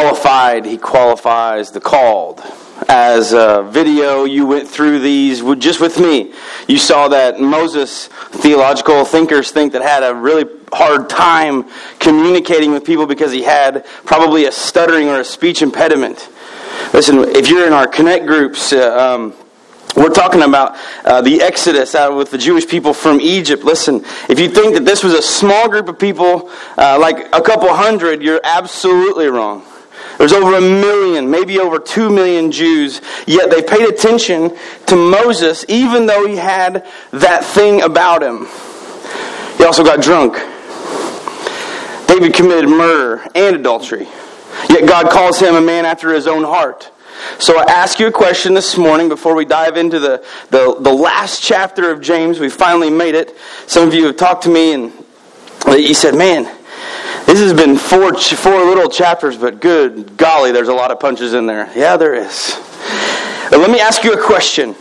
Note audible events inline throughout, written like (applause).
qualified, he qualifies the called. As a video, you went through these just with me. You saw that Moses, theological thinkers think that had a really hard time communicating with people because he had probably a stuttering or a speech impediment. Listen, if you're in our connect groups, uh, um, we're talking about uh, the Exodus out with the Jewish people from Egypt. Listen, if you think that this was a small group of people, uh, like a couple hundred, you're absolutely wrong. There's over a million, maybe over two million Jews, yet they paid attention to Moses even though he had that thing about him. He also got drunk. David committed murder and adultery. Yet God calls him a man after his own heart. So I ask you a question this morning before we dive into the, the, the, last chapter of James. We finally made it. Some of you have talked to me and you said, man, this has been four, four little chapters, but good golly, there's a lot of punches in there. Yeah, there is. But let me ask you a question.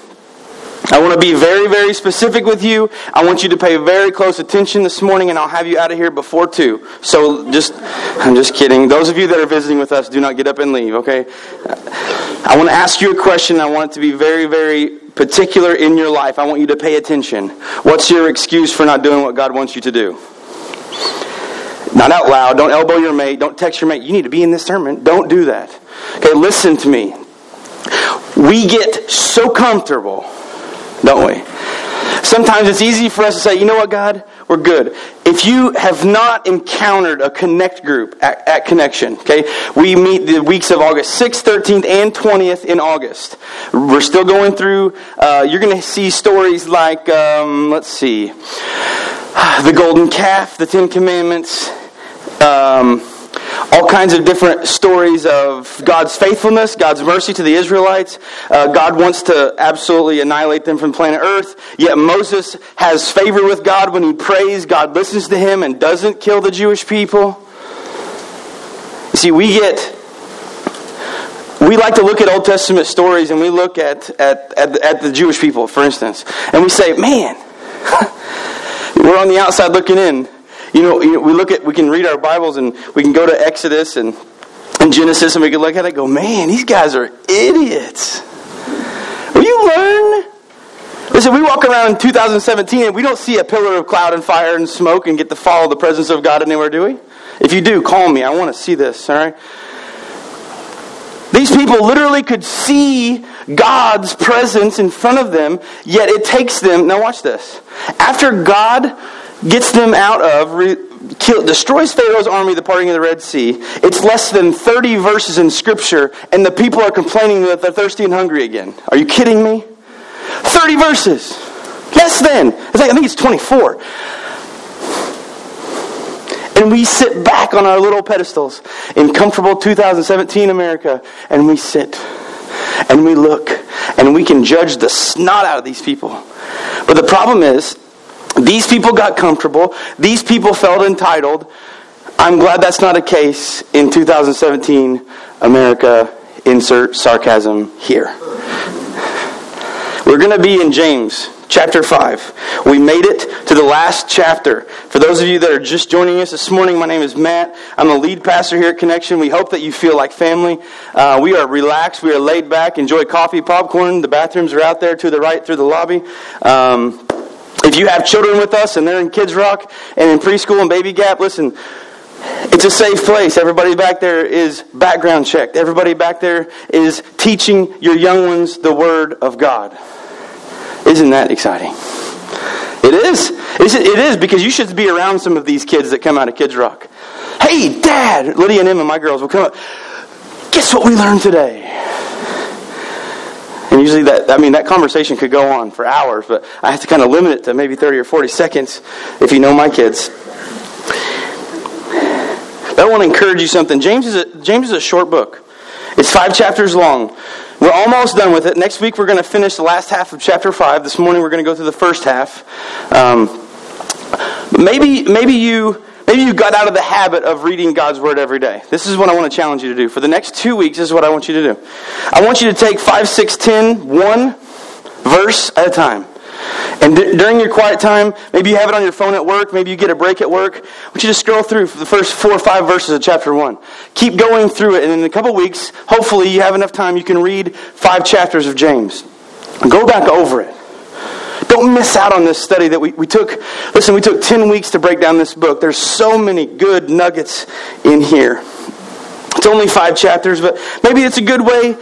I want to be very, very specific with you. I want you to pay very close attention this morning, and I'll have you out of here before 2. So just, I'm just kidding. Those of you that are visiting with us, do not get up and leave, okay? I want to ask you a question. I want it to be very, very particular in your life. I want you to pay attention. What's your excuse for not doing what God wants you to do? Not out loud. Don't elbow your mate. Don't text your mate. You need to be in this sermon. Don't do that. Okay, listen to me. We get so comfortable don't we? Sometimes it's easy for us to say, you know what, God, we're good. If you have not encountered a connect group at, at, Connection, okay, we meet the weeks of August 6th, 13th, and 20th in August. We're still going through, uh, you're going to see stories like, um, let's see, (sighs) the golden calf, the Ten Commandments, um, all kinds of different stories of God's faithfulness, God's mercy to the Israelites. Uh, God wants to absolutely annihilate them from planet Earth. Yet Moses has favor with God when he prays. God listens to him and doesn't kill the Jewish people. You see, we get. We like to look at Old Testament stories and we look at, at, at, at the Jewish people, for instance, and we say, man, (laughs) we're on the outside looking in you know, we look at, we can read our Bibles and we can go to Exodus and, and Genesis and we can look at it and go, man, these guys are idiots. Will you learn? Listen, we walk around in 2017 and we don't see a pillar of cloud and fire and smoke and get to follow the presence of God anywhere, do we? If you do, call me. I want to see this, all right? These people literally could see God's presence in front of them, yet it takes them. Now, watch this. After God gets them out of, re, kill, destroys Pharaoh's army, the parting of the Red Sea. It's less than 30 verses in Scripture, and the people are complaining that they're thirsty and hungry again. Are you kidding me? 30 verses. Less than. I think it's 24. And we sit back on our little pedestals in comfortable 2017 America, and we sit and we look and we can judge the snot out of these people. But the problem is, these people got comfortable. These people felt entitled. I'm glad that's not a case in 2017 America. Insert sarcasm here. We're going to be in James chapter 5. We made it to the last chapter. For those of you that are just joining us this morning, my name is Matt. I'm the lead pastor here at Connection. We hope that you feel like family. Uh, we are relaxed, we are laid back, enjoy coffee, popcorn. The bathrooms are out there to the right through the lobby. Um, if you have children with us and they're in Kids Rock and in preschool and Baby Gap, listen, it's a safe place. Everybody back there is background checked. Everybody back there is teaching your young ones the Word of God. Isn't that exciting? It is. It is because you should be around some of these kids that come out of Kids Rock. Hey, Dad! Lydia and Emma, my girls, will come up. Guess what we learned today? And usually that, I mean, that conversation could go on for hours, but I have to kind of limit it to maybe 30 or 40 seconds if you know my kids. But I want to encourage you something. James is a, James is a short book. It's five chapters long. We're almost done with it. Next week we're going to finish the last half of chapter five. This morning we're going to go through the first half. Um, maybe maybe you Maybe you got out of the habit of reading God's Word every day. This is what I want to challenge you to do. For the next two weeks, this is what I want you to do. I want you to take 5, 6, 10, one verse at a time. And d- during your quiet time, maybe you have it on your phone at work, maybe you get a break at work. I want you to scroll through the first four or five verses of chapter 1. Keep going through it, and in a couple weeks, hopefully you have enough time, you can read five chapters of James. Go back over it. Don't miss out on this study that we, we took. Listen, we took 10 weeks to break down this book. There's so many good nuggets in here. It's only five chapters, but maybe it's a good way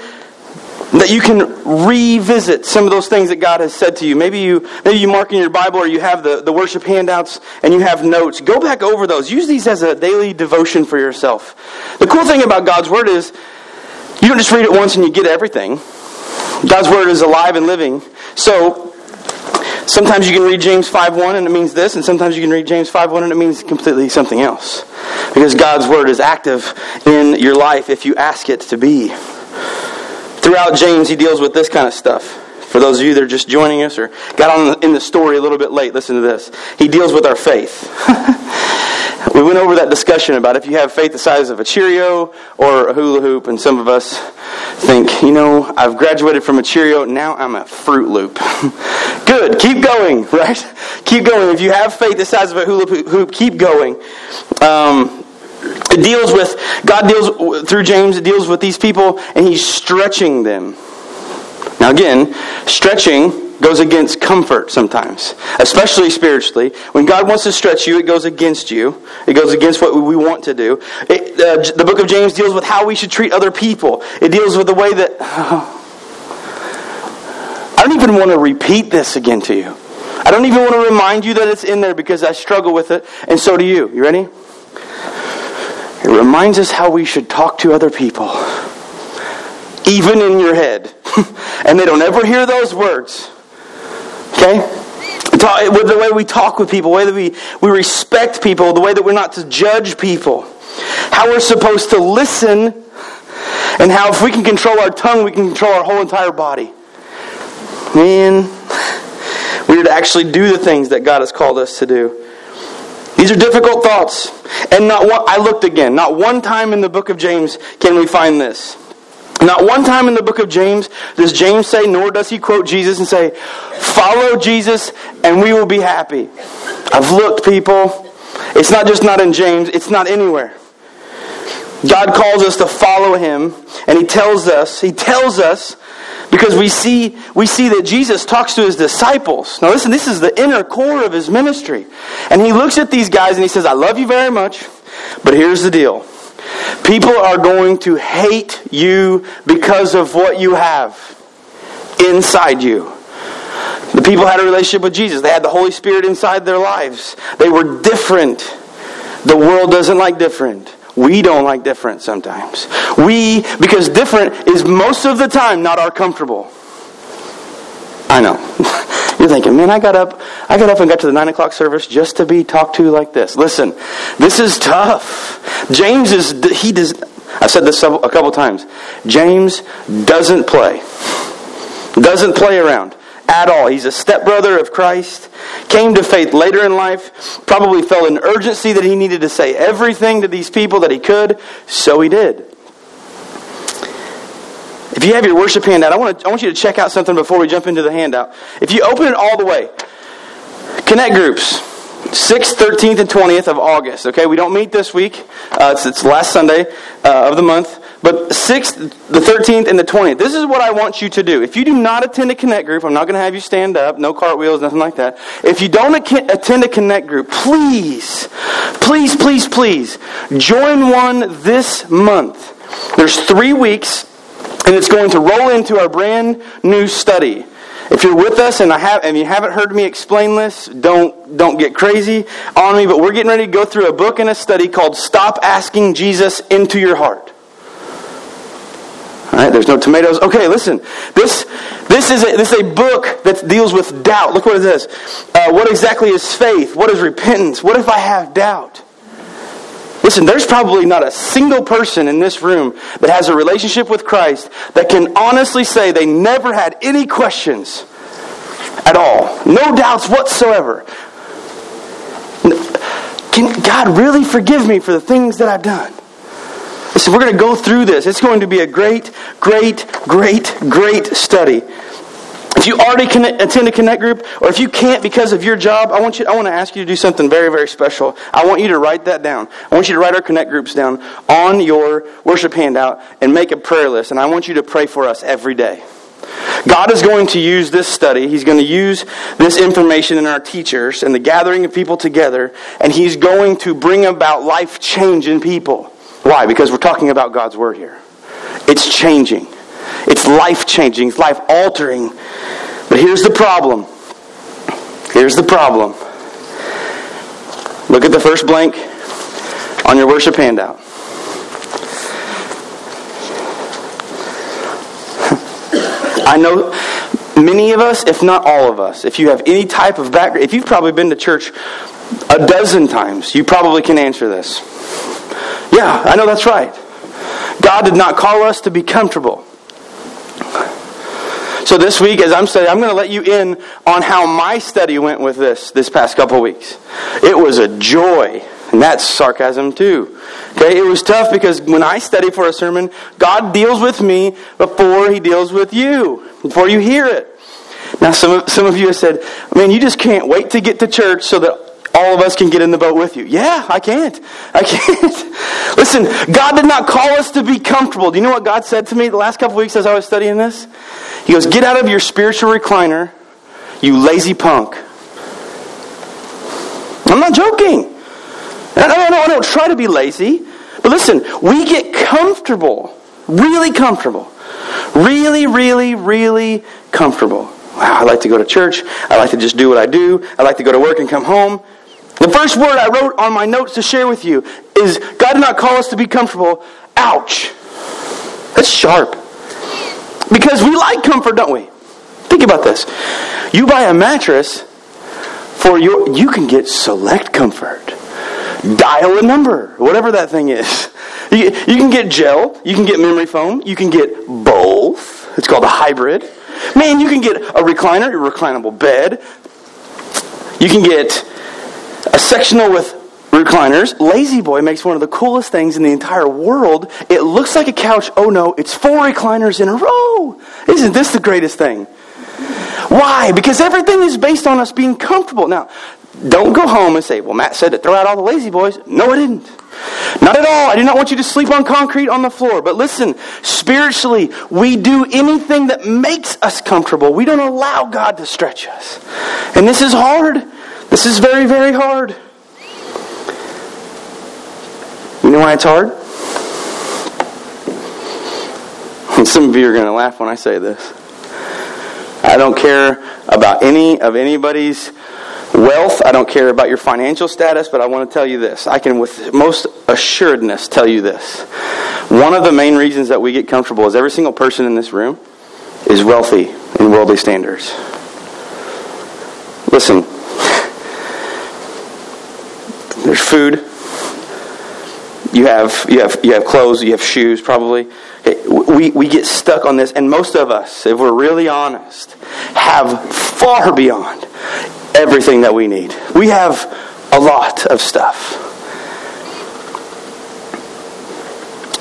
that you can revisit some of those things that God has said to you. Maybe you maybe you mark in your Bible or you have the, the worship handouts and you have notes. Go back over those. Use these as a daily devotion for yourself. The cool thing about God's Word is you don't just read it once and you get everything. God's Word is alive and living. So sometimes you can read James 5.1 and it means this, and sometimes you can read James 5.1 and it means completely something else. Because God's Word is active in your life if you ask it to be. Throughout James, he deals with this kind of stuff. For those of you that are just joining us or got on in the story a little bit late, listen to this. He deals with our faith. (laughs) we went over that discussion about if you have faith the size of a Cheerio or a hula hoop, and some of us think, you know, I've graduated from a Cheerio, now I'm a Fruit Loop. (laughs) Good, keep going, (laughs) right? Keep going. If you have faith the size of a hula hoop, keep going. Um, it deals with, God deals through James, it deals with these people, and he's stretching them. Now, again, stretching goes against comfort sometimes, especially spiritually. When God wants to stretch you, it goes against you. It goes against what we want to do. It, uh, the book of James deals with how we should treat other people. It deals with the way that. Oh, (sighs) I don't even want to repeat this again to you. I don't even want to remind you that it's in there because I struggle with it, and so do you. You ready? It reminds us how we should talk to other people, even in your head. (laughs) and they don't ever hear those words. Okay? With the way we talk with people, the way that we, we respect people, the way that we're not to judge people, how we're supposed to listen, and how if we can control our tongue, we can control our whole entire body. Man, we are to actually do the things that God has called us to do. These are difficult thoughts. And not one, I looked again. Not one time in the book of James can we find this. Not one time in the book of James does James say, nor does he quote Jesus and say, Follow Jesus and we will be happy. I've looked, people. It's not just not in James, it's not anywhere. God calls us to follow him, and he tells us, he tells us because we see, we see that Jesus talks to his disciples. Now, listen, this is the inner core of his ministry. And he looks at these guys and he says, I love you very much, but here's the deal. People are going to hate you because of what you have inside you. The people had a relationship with Jesus, they had the Holy Spirit inside their lives. They were different. The world doesn't like different. We don't like different sometimes. We, because different is most of the time not our comfortable. I know. (laughs) You're thinking, man, I got up, I got up and got to the nine o'clock service just to be talked to like this. Listen, this is tough. James is he does. I've said this a couple times. James doesn't play. Doesn't play around at all. He's a stepbrother of Christ, came to faith later in life, probably felt an urgency that he needed to say everything to these people that he could, so he did. If you have your worship handout, I want, to, I want you to check out something before we jump into the handout. If you open it all the way, connect groups. 6th, 13th, and 20th of August. Okay, we don't meet this week. Uh, it's, it's last Sunday uh, of the month. But 6th, the 13th, and the 20th. This is what I want you to do. If you do not attend a Connect group, I'm not going to have you stand up, no cartwheels, nothing like that. If you don't attend a Connect group, please, please, please, please, join one this month. There's three weeks, and it's going to roll into our brand new study. If you're with us and I have and you haven't heard me explain this, don't don't get crazy on me, but we're getting ready to go through a book and a study called Stop Asking Jesus into Your Heart. All right, there's no tomatoes. Okay, listen. This this is a, this is a book that deals with doubt. Look what it says. Uh, what exactly is faith? What is repentance? What if I have doubt? Listen, there's probably not a single person in this room that has a relationship with Christ that can honestly say they never had any questions at all. No doubts whatsoever. Can God really forgive me for the things that I've done? Listen, we're going to go through this. It's going to be a great, great, great, great study you already attend a connect group, or if you can't because of your job, I want you. I want to ask you to do something very, very special. I want you to write that down. I want you to write our connect groups down on your worship handout and make a prayer list. And I want you to pray for us every day. God is going to use this study. He's going to use this information in our teachers and the gathering of people together, and He's going to bring about life change in people. Why? Because we're talking about God's Word here. It's changing, it's life changing, it's life altering. But here's the problem. Here's the problem. Look at the first blank on your worship handout. (laughs) I know many of us, if not all of us, if you have any type of background, if you've probably been to church a dozen times, you probably can answer this. Yeah, I know that's right. God did not call us to be comfortable. So this week, as I'm studying, I'm going to let you in on how my study went with this this past couple weeks. It was a joy, and that's sarcasm too. Okay, it was tough because when I study for a sermon, God deals with me before He deals with you, before you hear it. Now, some of, some of you have said, man, you just can't wait to get to church so that all of us can get in the boat with you. Yeah, I can't. I can't. (laughs) Listen, God did not call us to be comfortable. Do you know what God said to me the last couple weeks as I was studying this? He goes, Get out of your spiritual recliner, you lazy punk. I'm not joking. I don't, no, no, try to be lazy. But listen, we get comfortable, really comfortable. Really, really, really comfortable. Wow, I like to go to church. I like to just do what I do. I like to go to work and come home. The first word I wrote on my notes to share with you is God did not call us to be comfortable. Ouch. That's sharp. Because we like comfort, don't we? Think about this. You buy a mattress for your you can get select comfort. Dial a number, whatever that thing is. You, you can get gel, you can get memory foam, you can get both. It's called a hybrid. Man, you can get a recliner, a reclinable bed. You can get a sectional with recliners. La-Z-Boy makes one of the coolest things in the entire world. It looks like a couch. Oh no, it's four recliners in a row. Isn't this the greatest thing? Why? Because everything is based on us being comfortable. Now, don't go home and say, well, Matt said to throw out all the La-Z-Boys. No, I didn't. Not at all. I do not want you to sleep on concrete on the floor. But listen, spiritually, we do anything that makes us comfortable. We don't allow God to stretch us. And this is hard. This is very, very hard. You know why it's hard? And (laughs) some of you are going to laugh when I say this. I don't care about any of anybody's wealth. I don't care about your financial status, but I want to tell you this. I can, with most assuredness, tell you this. One of the main reasons that we get comfortable is every single person in this room is wealthy in worldly standards. Listen, there's food. You have you have you have clothes. You have shoes, probably. We we get stuck on this, and most of us, if we're really honest, have far beyond everything that we need. We have a lot of stuff.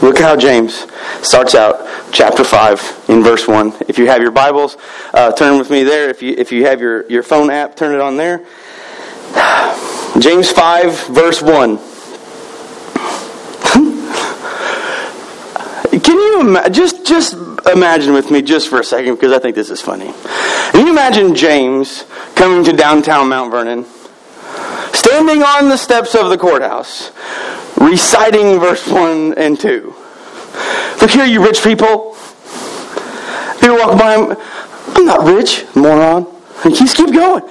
Look how James starts out chapter 5 in verse 1. If you have your Bibles, uh, turn with me there. If you, if you have your, your phone app, turn it on there. (sighs) James 5, verse 1. (laughs) Can you ima- just just imagine with me just for a second because I think this is funny. Can you imagine James coming to downtown Mount Vernon, standing on the steps of the courthouse, reciting verse one and two? Look here, you rich people. People walk by him. I'm not rich, moron. And keeps keep going.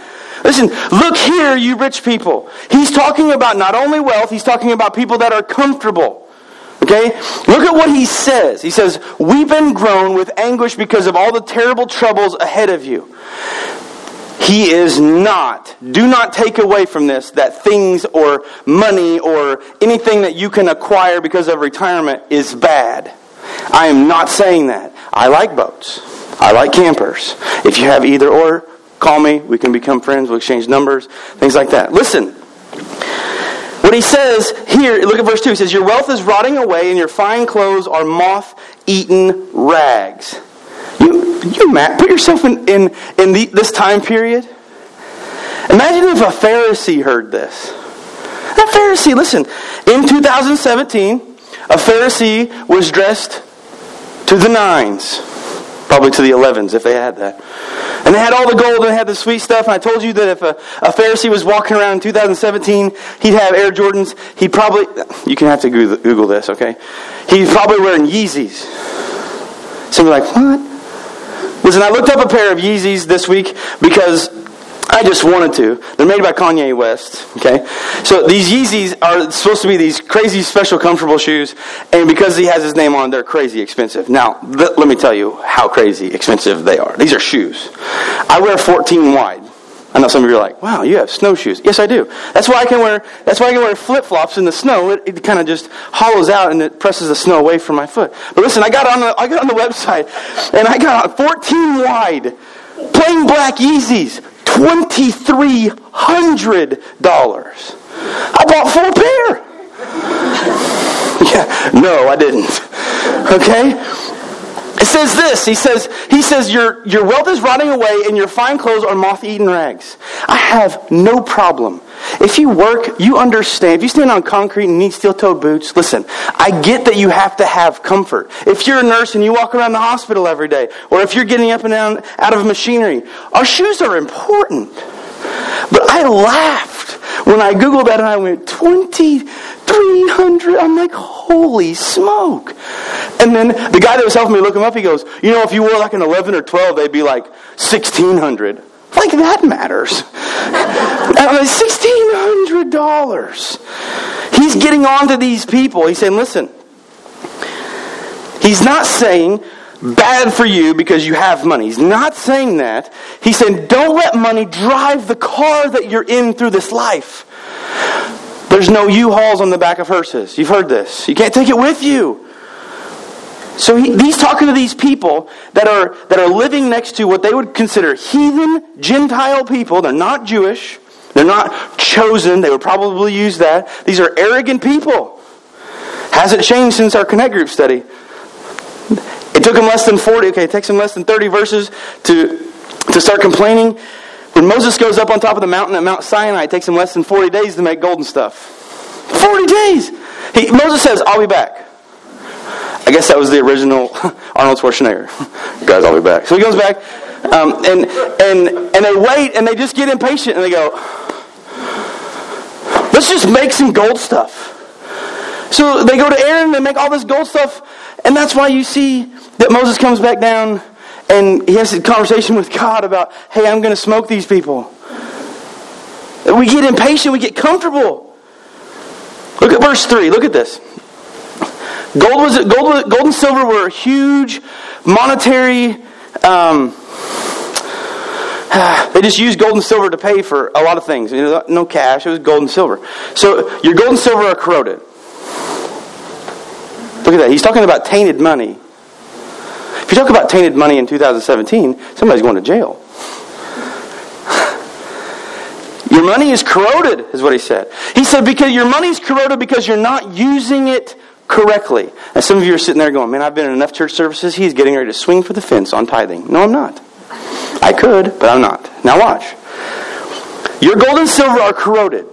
Listen, look here, you rich people. He's talking about not only wealth, he's talking about people that are comfortable. Okay? Look at what he says. He says, Weep and groan with anguish because of all the terrible troubles ahead of you. He is not, do not take away from this that things or money or anything that you can acquire because of retirement is bad. I am not saying that. I like boats. I like campers. If you have either or, call me. We can become friends. We'll exchange numbers, things like that. Listen. What he says here, look at verse 2. He says, Your wealth is rotting away, and your fine clothes are moth eaten rags. You, you imagine, put yourself in, in, in the, this time period? Imagine if a Pharisee heard this. That Pharisee, listen, in 2017, a Pharisee was dressed to the nines, probably to the 11s if they had that. And they had all the gold and they had the sweet stuff. And I told you that if a, a Pharisee was walking around in 2017, he'd have Air Jordans. He'd probably, you can have to Google this, okay? He's probably wearing Yeezys. So you're like, what? Listen, I looked up a pair of Yeezys this week because I just wanted to. They're made by Kanye West. Okay, so these Yeezys are supposed to be these crazy, special, comfortable shoes, and because he has his name on, they're crazy expensive. Now, th- let me tell you how crazy expensive they are. These are shoes. I wear 14 wide. I know some of you are like, "Wow, you have snowshoes." Yes, I do. That's why I can wear. That's why I can wear flip flops in the snow. It, it kind of just hollows out and it presses the snow away from my foot. But listen, I got on the I got on the website and I got on 14 wide, plain black Yeezys, $2,300. I bought four pair. (laughs) yeah, no, I didn't. Okay? It says this. He says, he says your, your wealth is rotting away and your fine clothes are moth-eaten rags. I have no problem. If you work, you understand. If you stand on concrete and need steel-toed boots, listen, I get that you have to have comfort. If you're a nurse and you walk around the hospital every day, or if you're getting up and down out of machinery, our shoes are important. But I laughed when I Googled that and I went, 2,300. I'm like, holy smoke. And then the guy that was helping me look him up, he goes, you know, if you wore like an 11 or 12, they'd be like 1,600. Like that matters. (laughs) $1,600. He's getting on to these people. He's saying, listen, he's not saying bad for you because you have money. He's not saying that. He's saying don't let money drive the car that you're in through this life. There's no U-Hauls on the back of hearses. You've heard this. You can't take it with you. So he, he's talking to these people that are, that are living next to what they would consider heathen, Gentile people. They're not Jewish. They're not chosen. They would probably use that. These are arrogant people. Hasn't changed since our Connect group study. It took him less than 40, okay, it takes him less than 30 verses to, to start complaining. When Moses goes up on top of the mountain at Mount Sinai, it takes him less than 40 days to make golden stuff. 40 days! He, Moses says, I'll be back. I guess that was the original (laughs) Arnold Schwarzenegger. (laughs) Guys, I'll be back. So he goes back, um, and, and, and they wait, and they just get impatient, and they go, let's just make some gold stuff. So they go to Aaron, they make all this gold stuff, and that's why you see that Moses comes back down and he has a conversation with God about, hey, I'm going to smoke these people. We get impatient, we get comfortable. Look at verse 3. Look at this. Gold, was, gold, gold and silver were huge monetary. Um, (sighs) they just used gold and silver to pay for a lot of things. No cash, it was gold and silver. So your gold and silver are corroded. Look at that. He's talking about tainted money. If you talk about tainted money in 2017, somebody's going to jail. Your money is corroded, is what he said. He said, because your money is corroded because you're not using it correctly. And some of you are sitting there going, man, I've been in enough church services, he's getting ready to swing for the fence on tithing. No, I'm not. I could, but I'm not. Now watch. Your gold and silver are corroded.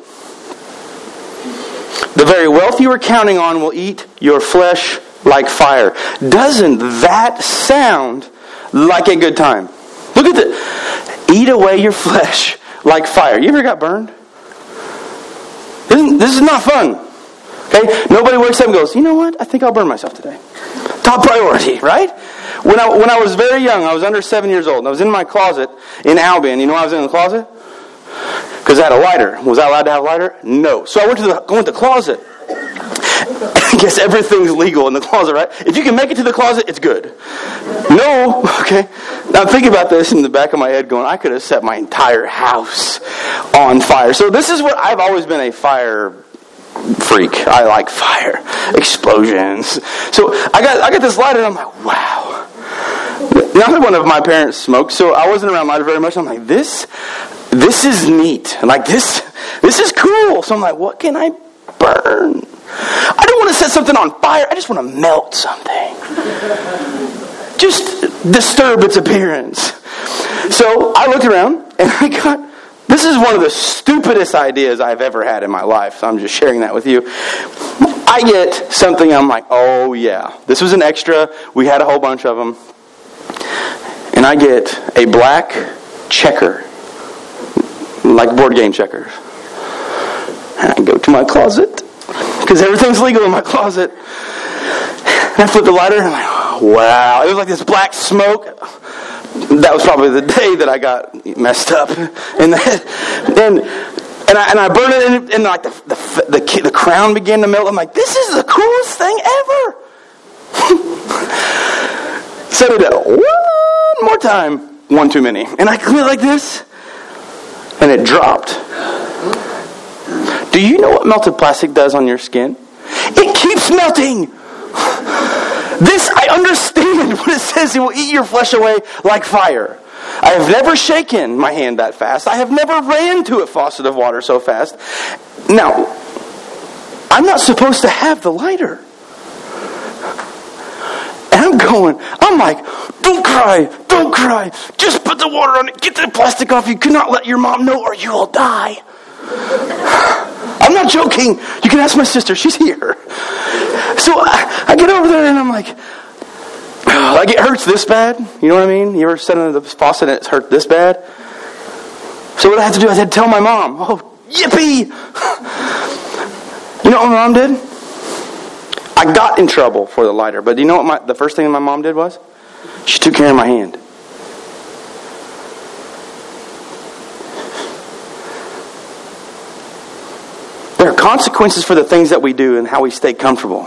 The very wealth you were counting on will eat your flesh like fire. Doesn't that sound like a good time? Look at the eat away your flesh (laughs) like fire. You ever got burned? This is not fun. Okay? Nobody wakes up and goes, you know what? I think I'll burn myself today. Top priority, (laughs) right? When I, when I was very young, I was under seven years old, and I was in my closet in Albion. You know I was in the closet? Because I had a lighter. Was I allowed to have a lighter? No. So I went to the, I went to the closet. Guess everything's legal in the closet, right? If you can make it to the closet, it's good. No, okay. Now I'm thinking about this in the back of my head, going, I could have set my entire house on fire. So this is what I've always been a fire freak. I like fire, explosions. So I got I got this lighter, and I'm like, wow. Neither one of my parents smoked, so I wasn't around lighter very much. I'm like, this, this is neat. Like this, this is cool. So I'm like, what can I burn? I don't want to set something on fire. I just want to melt something. just disturb its appearance. So I looked around and I got this is one of the stupidest ideas I've ever had in my life. So I'm just sharing that with you. I get something, I'm like, oh yeah. This was an extra. We had a whole bunch of them. And I get a black checker, like board game checkers. And I go to my closet, because everything's legal in my closet. And I flip the lighter, and I'm like, wow. It was like this black smoke that was probably the day that I got messed up. And then, and I, and I burned it, and, and like the, the, the, the, crown began to melt. I'm like, this is the coolest thing ever. (laughs) Set it out one more time, one too many. And I clean it like this, and it dropped. Do you know what melted plastic does on your skin? It keeps melting. This, I understand (laughs) what it says. It will eat your flesh away like fire. I have never shaken my hand that fast. I have never ran to a faucet of water so fast. Now, I'm not supposed to have the lighter. And I'm going, I'm like, don't cry, don't cry. Just put the water on it, get the plastic off. You cannot let your mom know or you will die. I'm not joking. You can ask my sister, she's here. So I, I get over there and I'm like, like it hurts this bad. You know what I mean? You ever sit under the faucet and it's hurt this bad? So what I had to do, I had to tell my mom. Oh, yippee! You know what my mom did? I got in trouble for the lighter, but do you know what my, the first thing my mom did was? She took care of my hand. Consequences for the things that we do and how we stay comfortable.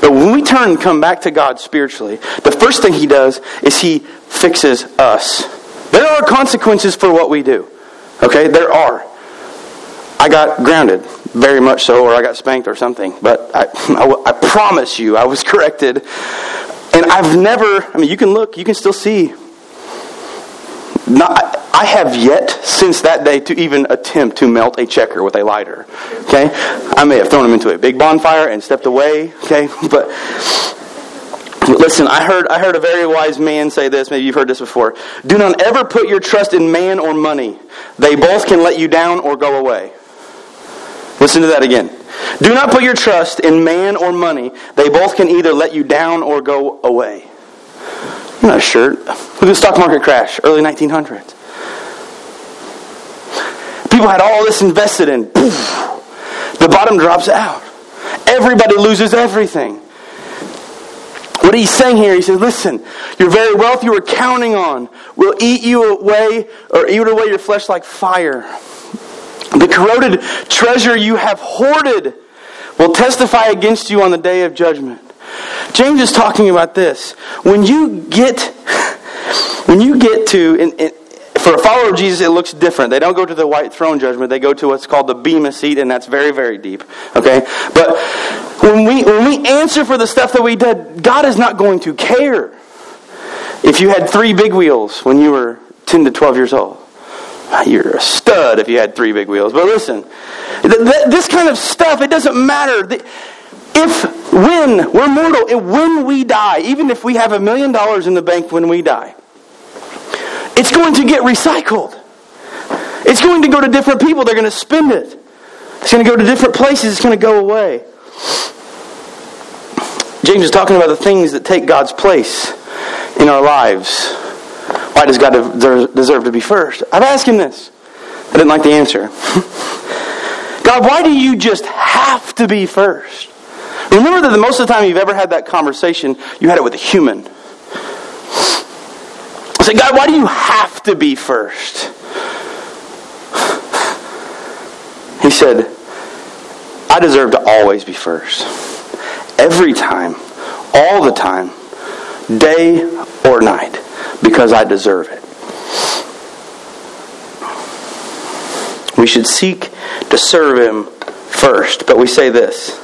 But when we turn and come back to God spiritually, the first thing He does is He fixes us. There are consequences for what we do. Okay? There are. I got grounded, very much so, or I got spanked or something. But I, (laughs) I, I promise you, I was (laughs) corrected. And I've never, I mean, you can look, you can still see. Not, I have yet, since that day, to even attempt to melt a checker with a lighter. Okay? I may have thrown him into a big bonfire and stepped away. Okay? (laughs) But listen, I heard, I heard a very wise man say this. Maybe you've heard this before. Do not ever put your trust in man or money. They both can let you down or go away. Listen to that again. Do not put your trust in man or money. They both can either let you down or go away. I'm not sure. Look at the stock market crash, early 1900s. People had all this invested in. Poof, the bottom drops out. Everybody loses everything. What he's saying here, he says, listen, your very wealth you were counting on will eat you away or eat away your flesh like fire. The corroded treasure you have hoarded will testify against you on the day of judgment. James is talking about this. When you get, (laughs) when you get to, in, in, for a follower of Jesus, it looks different. They don't go to the white throne judgment. They go to what's called the bema seat, and that's very, very deep. Okay? But when we, when we answer for the stuff that we did, God is not going to care if you had three big wheels when you were 10 to 12 years old. Ah, you're a stud if you had three big wheels. But listen, this kind of stuff, it doesn't matter. If, when, we're mortal, and when we die, even if we have a million dollars in the bank when we die, it's going to get recycled. It's going to go to different people. They're going to spend it. It's going to go to different places. It's going to go away. James is talking about the things that take God's place in our lives. Why does God deserve to be first? I've asked him this. I didn't like the answer. (laughs) God, why do you just have to be first? Remember that the most of the time you've ever had that conversation, you had it with a human. I said, God, why do you have to be first? He said, I deserve to always be first. Every time, all the time, day or night, because I deserve it. We should seek to serve Him first. But we say this.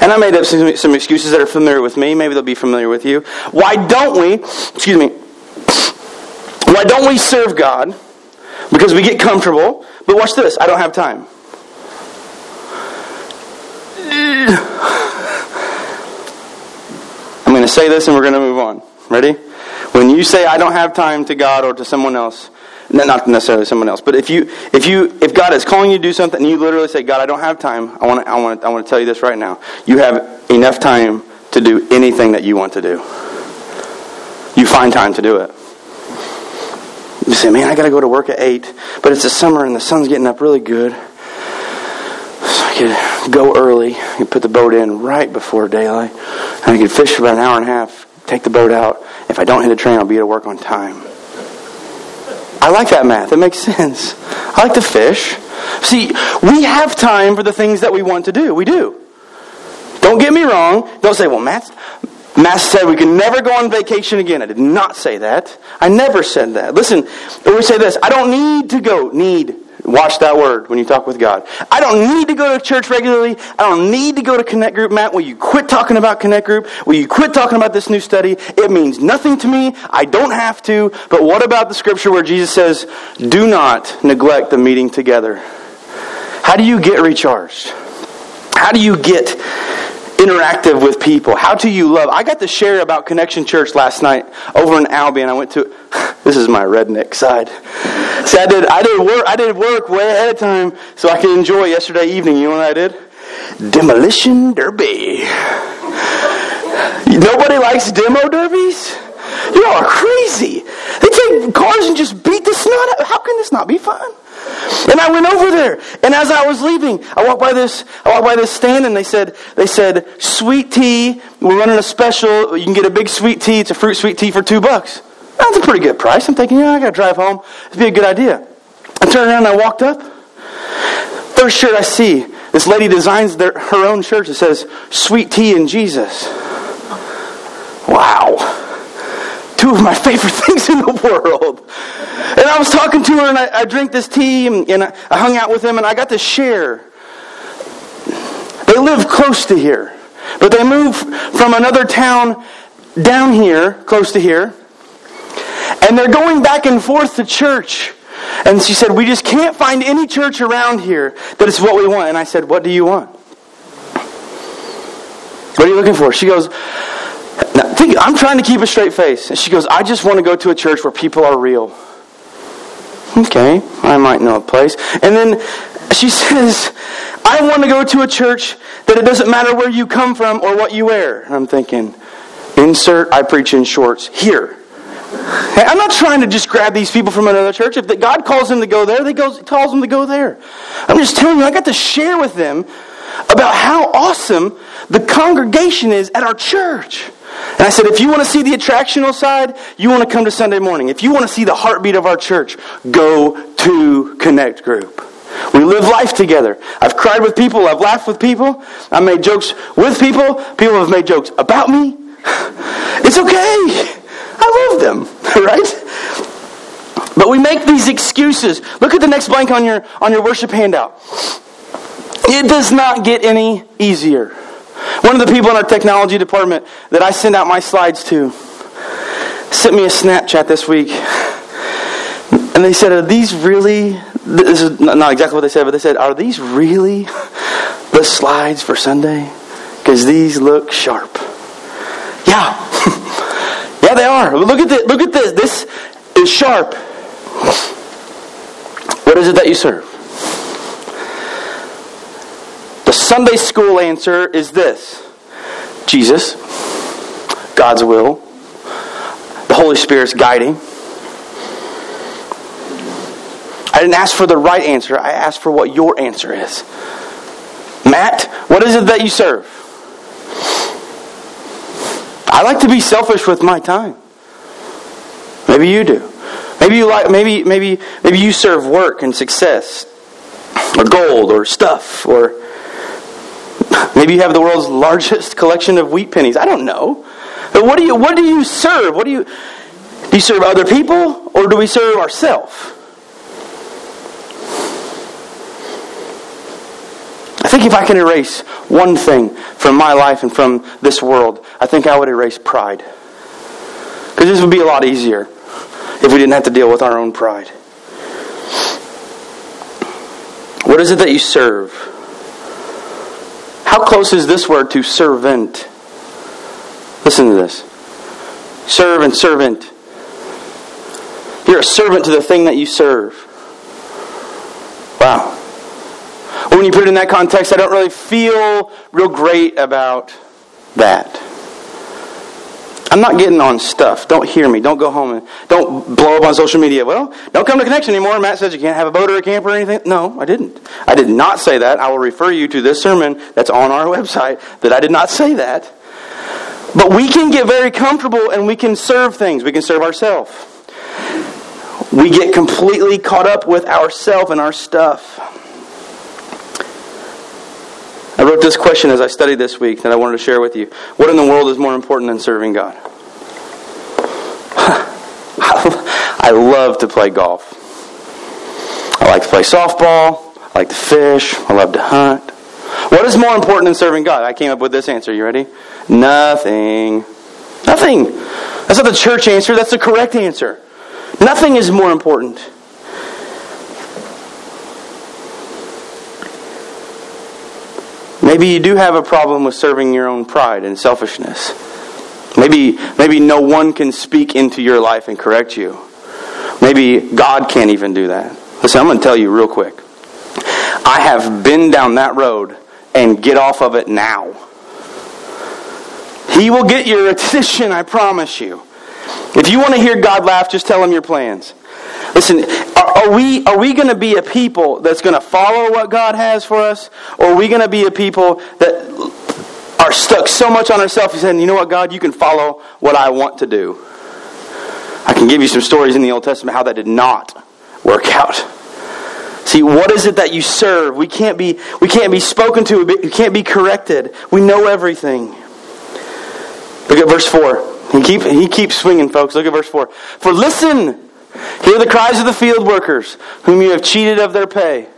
And I made up some excuses that are familiar with me. Maybe they'll be familiar with you. Why don't we, excuse me, why don't we serve God? Because we get comfortable. But watch this I don't have time. I'm going to say this and we're going to move on. Ready? When you say I don't have time to God or to someone else, not necessarily someone else, but if you if you if God is calling you to do something and you literally say, God, I don't have time, I want to I want to, I want to tell you this right now. You have enough time to do anything that you want to do. You find time to do it. You say, man, I got to go to work at 8, but it's the summer and the sun's getting up really good. So I could go early and put the boat in right before daylight. And I could fish for about an hour and a half, take the boat out. If I don't hit a train, I'll be at work on time. I like that math. It makes sense. I like to fish. See, we have time for the things that we want to do. We do. Don't get me wrong. Don't say, well, Matt, Matt said we can never go on vacation again. I did not say that. I never said that. Listen, we say this I don't need to go. Need. Watch that word when you talk with God. I don't need to go to church regularly. I don't need to go to Connect Group. Matt, will you quit talking about Connect Group? Will you quit talking about this new study? It means nothing to me. I don't have to. But what about the scripture where Jesus says, do not neglect the meeting together? How do you get recharged? How do you get interactive with people. How do you love? I got to share about Connection Church last night over in Albion. I went to (sighs) this is my redneck side. See, I did I did work I did work way ahead of time so I could enjoy yesterday evening. You know what I did? Demolition Derby. Nobody likes demo derbies. You are crazy. They take cars and just beat the snot out. How can this not be fun? And I went over there, and as I was leaving, I walked by this, I walked by this stand, and they said, they said, sweet tea. We're running a special. You can get a big sweet tea. It's a fruit sweet tea for two bucks. That's a pretty good price. I'm thinking, yeah, I got to drive home. It'd be a good idea. I turned around and I walked up. First shirt I see, this lady designs their, her own shirt that says "Sweet Tea and Jesus." Wow, two of my (laughs) favorite things in the world. And I was talking to her, and I, I drank this tea, and, and I, I hung out with them, and I got to share. They live close to here, but they moved from another town down here, close to here, and they're going back and forth to church. And she said, We just can't find any church around here that is what we want. And I said, What do you want? What are you looking for? She goes, think, I'm trying to keep a straight face. And she goes, I just want to go to a church where people are real. Okay, I might know a place. And then she (laughs) says, I want to go to a church that it doesn't matter where you come from or what you wear. And I'm thinking, insert I preach in shorts here. I'm not trying to just grab these people from another church. If God calls them to go there, they goes, calls them to go there. I'm just telling you, I got to share with them about how awesome the congregation is at our church. And I said, if you want to see the attractional side, you want to come to Sunday morning. If you want to see the heartbeat of our church, go to Connect Group. We live life together. I've cried with people. I've laughed with people. I've made jokes with people. People have made jokes about me. (sighs) It's okay. I love them, (laughs) right? But we make these excuses. Look at the next blank on your on your worship handout. It does not get any easier. One of the people in our technology department that I send out my slides to sent me a Snapchat this week. And they said, Are these really, this is not exactly what they said, but they said, Are these really the slides for Sunday? Because these look sharp. Yeah. (laughs) yeah, they are. Look at this. Look at this. This is sharp. What is it that you serve? Sunday school answer is this Jesus, God's will, the Holy Spirit's guiding. I didn't ask for the right answer, I asked for what your answer is. Matt, what is it that you serve? I like to be selfish with my time. Maybe you do. Maybe you like maybe maybe maybe you serve work and success or gold or stuff or Maybe you have the world's largest collection of wheat pennies. I don't know. But what do you what do you serve? What do you do you serve other people or do we serve ourselves? I think if I can erase one thing from my life and from this world, I think I would erase pride. Because this would be a lot easier if we didn't have to deal with our own pride. What is it that you serve? How close is this word to servant? Listen to this. Servant, servant. You're a servant to the thing that you serve. Wow. When you put it in that context, I don't really feel real great about that. I'm not getting on stuff. Don't hear me. Don't go home and don't blow up on social media. Well, don't come to Connection anymore. Matt says you can't have a boat or a camper or anything. No, I didn't. I did not say that. I will refer you to this sermon that's on our (laughs) website that I did not say that. But we can get very comfortable and we can serve things. We can serve ourselves. We get completely caught up with ourselves and our stuff. I wrote this question as I studied this week that I wanted to share with you. What in the world is more important than serving God? (laughs) I love to play golf. I like to play softball. I like to fish. I love to hunt. What is more important than serving God? I came up with this answer. You ready? Nothing. Nothing. That's not the church answer. That's the correct answer. Nothing is more important. Maybe you do have a problem with serving your own pride and selfishness. Maybe, maybe no one can speak into your life and correct you. Maybe God can't even do that. Listen, I'm going to tell you real quick. I have been down that road and get off of it now. He will get your (laughs) attention, I promise you. If you want to hear God laugh, just tell him your plans. Listen, are, we, are we going to be a people that's going to follow what God has for us? Or are we going to be a people that are stuck so much on ourselves and saying, you know what, God, you can follow what I want to do? I can give you some stories in the Old Testament how that did not work out. See, what is it that you serve? We can't be, we can't be spoken to, we can't be corrected. We know everything. Look at verse 4. He, keep, he keeps swinging, folks. Look at verse 4. For listen, Hear the cries of the field workers, whom you have cheated of their pay.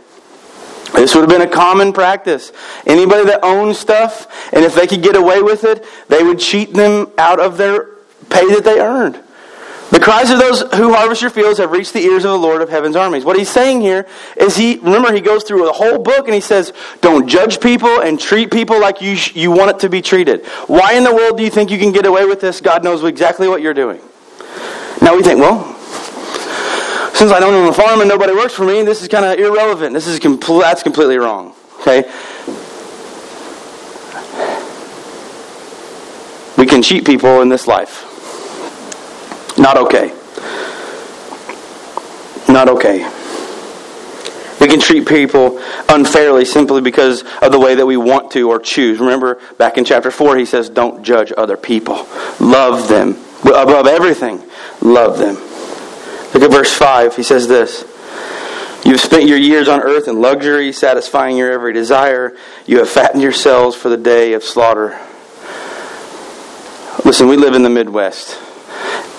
This would have been a common practice. Anybody that owned stuff, and if they could get away with it, they would cheat them out of their pay that they earned. The cries of those who harvest your fields have reached the ears of the Lord of heaven's armies. What he's saying here is he, remember, he goes through the whole book and he says, don't judge people and treat people like you, you want it to be treated. Why in the world do you think you can get away with this? God knows exactly what you're doing. Now we think, well, since I don't own a farm and nobody works for me, this is kind of irrelevant. This is compl- that's completely wrong. Okay? We can cheat people in this life. Not okay. Not okay. We can treat people unfairly simply because of the way that we want to or choose. Remember, back in chapter 4, he says, Don't judge other people. Love them. Above everything, love them. Look at verse 5. He says this You've spent your years on earth in luxury, satisfying your every desire. You have fattened yourselves for the day of slaughter. Listen, we live in the Midwest.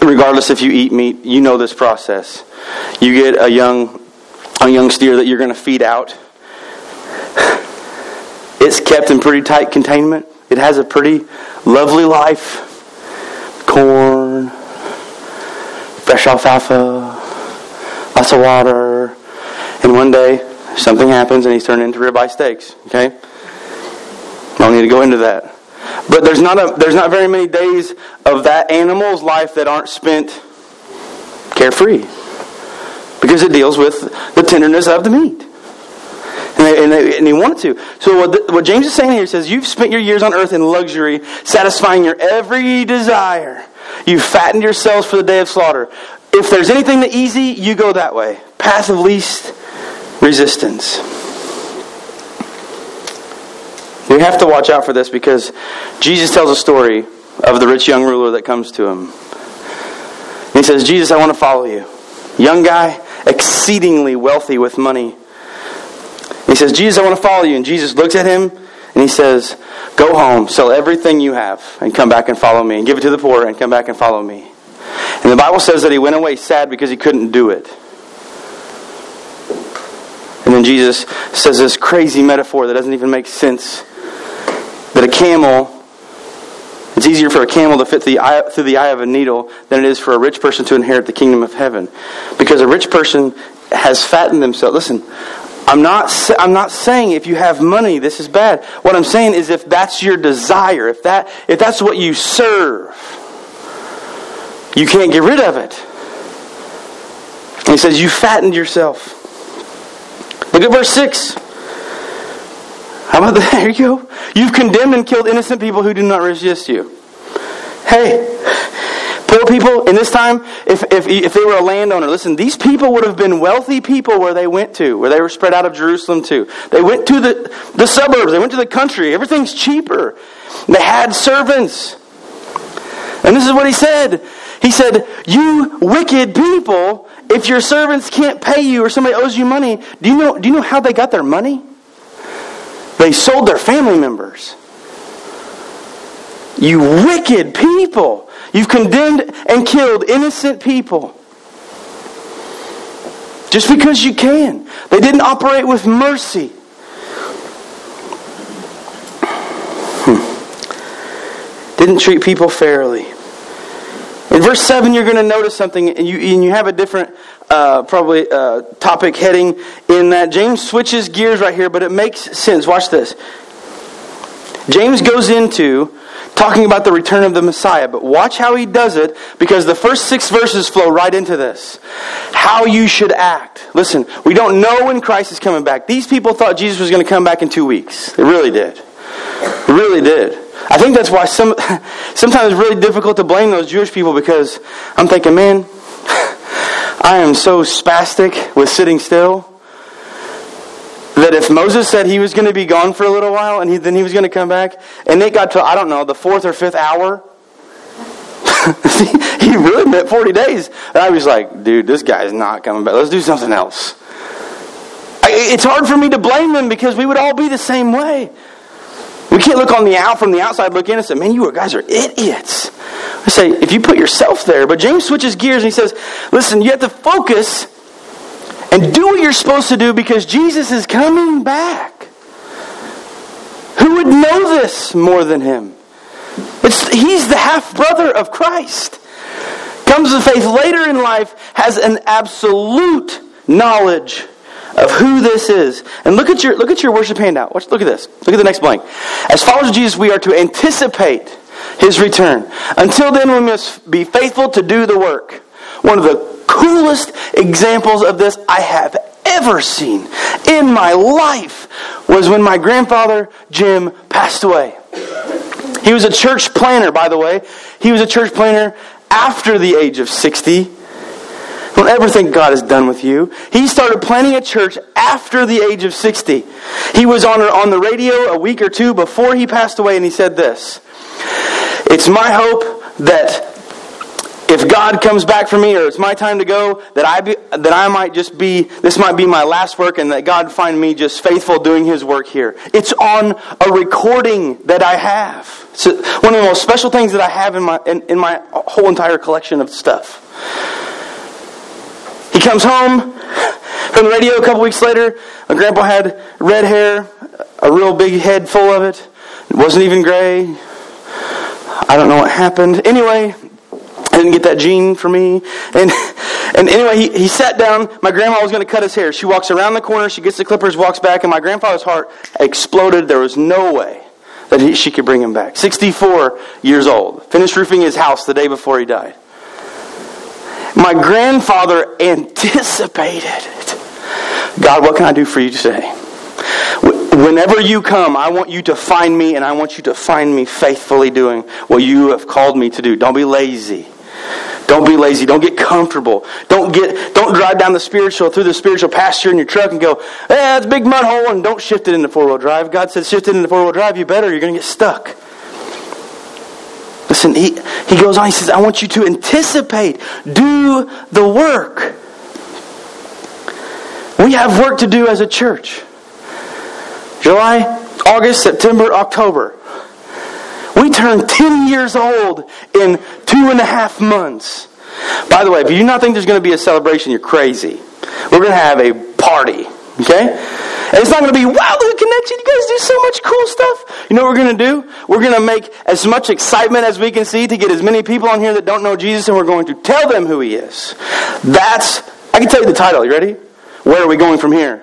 Regardless if you eat meat, you know this process. You get a young, a young steer that you're going to feed out. (sighs) It's kept in pretty tight containment. It has a pretty lovely life. Corn, fresh alfalfa, lots of water, and one day something happens and he's turned into ribeye steaks. Okay, don't need to go into that. But there's not a there's not very many days of that animal's life that aren't spent carefree, because it deals with the tenderness of the meat. And, they, and, they, and he wanted to. So what, the, what James is saying here says, you've spent your years on earth in luxury, satisfying your every desire. You've fattened yourselves for the day of slaughter. If there's anything that easy, you go that way. Path of least resistance. We have to watch out for this because Jesus tells a story of the rich young ruler that comes to him. he says, Jesus, I want to follow you. Young guy, exceedingly wealthy with money. he says, Jesus, I want to follow you. And Jesus looks at him and he says, Go home, sell everything you have, and come back and follow me. And give it to the poor and come back and follow me. And the Bible says that he went away sad because he couldn't do it. And then Jesus says this crazy metaphor that doesn't even make sense that a camel, it's easier for a camel to fit through the, eye, through the eye of a needle than it is for a rich person to inherit the kingdom of heaven. Because a rich person has fattened themselves. Listen, I'm not, I'm not saying if you have money, this is bad. What I'm saying is if that's your desire, if, that, if that's what you serve, you can't get rid of it. He says, You fattened yourself. Look at verse 6. How about that? (laughs) There you go. You've condemned and killed innocent people who do not resist you. Hey, poor people in this time, if, if, if they were a landowner, listen, these people would have been wealthy people where they went to, where they were spread out of Jerusalem to. They went to the, the suburbs, they went to the country. Everything's cheaper. They had servants. And this is what he said. He said, You wicked people, if your servants can't pay you or somebody owes you money, do you know, do you know how they got their money? They sold their family members. You wicked people. You've condemned and killed innocent people. Just because you can. They didn't operate with mercy. Hmm. Didn't treat people fairly. In verse 7, you're going to notice something, and you, and you have a different, uh, probably, uh, topic heading in that. James switches gears right here, but it makes sense. Watch this. James goes into talking about the return of the Messiah, but watch how he does it because the first six verses flow right into this. How you should act. Listen, we don't know when Christ is coming back. These people thought Jesus was going to come back in two weeks. They really did. They really did. I think that's why some, (laughs) sometimes it's really difficult to blame those Jewish people because I'm thinking, man, (laughs) I am so spastic with sitting still that if Moses said he was going to be gone for a little while and he, then he was going to come back, and it got to, I don't know, the fourth or fifth hour, (laughs) he really meant 40 days. And I was like, dude, this guy's not coming back. Let's do something else. I, it's hard for me to blame them because we would all be the same way. We can't look on the out from the outside, look in and say, man, you guys are idiots. I say, if you put yourself there. But James switches gears and he says, listen, you have to focus and do what you're supposed to do because Jesus is coming back. Who would know this more than him? It's, he's the half brother of Christ. Comes to faith later in life, has an absolute knowledge of who this is. And look at your look at your worship handout. Watch, look at this. Look at the next blank. As followers of Jesus, we are to anticipate his return. Until then, we must be faithful to do the work. One of the coolest examples of this I have ever seen in my life was when my grandfather Jim passed away. He was a church planner, by the way. He was a church planner after the age of 60 don't ever think God is done with you. He started planning a church after the age of 60. He was on, on the radio a week or two before he passed away, and he said this It's my hope that if God comes back for me or it's my time to go, that I, be, that I might just be, this might be my last work, and that God find me just faithful doing His work here. It's on a recording that I have. It's one of the most special things that I have in my, in, in my whole entire collection of stuff. He comes home from the radio a couple weeks later. My grandpa had red hair, a real big head full of it. It wasn't even gray. I don't know what happened. Anyway, didn't get that gene for me. And and anyway, he, he sat down. My grandma was going to cut his hair. She walks around the corner. She gets the clippers, walks back, and my grandfather's heart exploded. There was no way that he, she could bring him back. 64 years old. Finished roofing his house the day before he died. My grandfather anticipated it. God, what can I do for you today? Whenever you come, I want you to find me and I want you to find me faithfully doing what you have called me to do. Don't be lazy. Don't be lazy. Don't get comfortable. Don't get don't drive down the spiritual through the spiritual pasture in your truck and go, eh, it's a big mud hole and don't shift it into four wheel drive. God said shift it into four wheel drive, you better, you're gonna get stuck. Listen, he, he goes on, he says, I want you to anticipate, do the work. We have work to do as a church. July, August, September, October. We turn 10 years old in two and a half months. By the way, if you do not think there's going to be a celebration, you're crazy. We're going to have a party, okay? And it's not going to be, wow, the connection. You guys do so much cool stuff. You know what we're going to do? We're going to make as much excitement as we can see to get as many people on here that don't know Jesus, and we're going to tell them who He is. That's, I can tell you the title. You ready? Where are we going from here?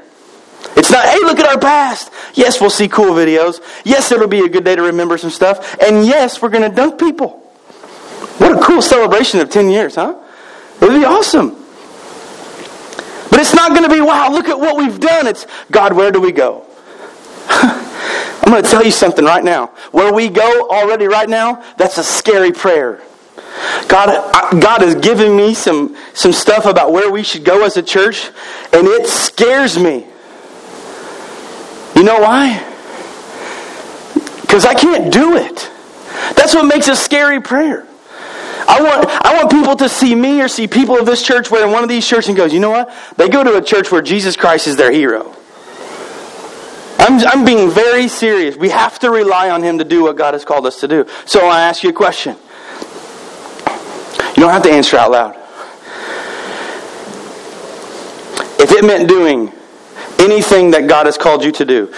It's not, hey, look at our past. Yes, we'll see cool videos. Yes, it'll be a good day to remember some stuff. And yes, we're going to dunk people. What a cool celebration of 10 years, huh? It would be awesome. But it's not going to be, wow, look at what we've done. It's, God, where do we go? (laughs) I'm going to tell you something right now. Where we go already right now, that's a scary prayer. God, God has given me some, some stuff about where we should go as a church, and it scares me. You know why? Because I can't do it. That's what makes a scary prayer. I want, I want people to see me or see people of this church where in one of these churches and goes, you know what? They go to a church where Jesus Christ is their hero. I'm, I'm being very serious. We have to rely on Him to do what God has called us to do. So I ask you a question. You don't have to answer out loud. If it meant doing anything that God has called you to do,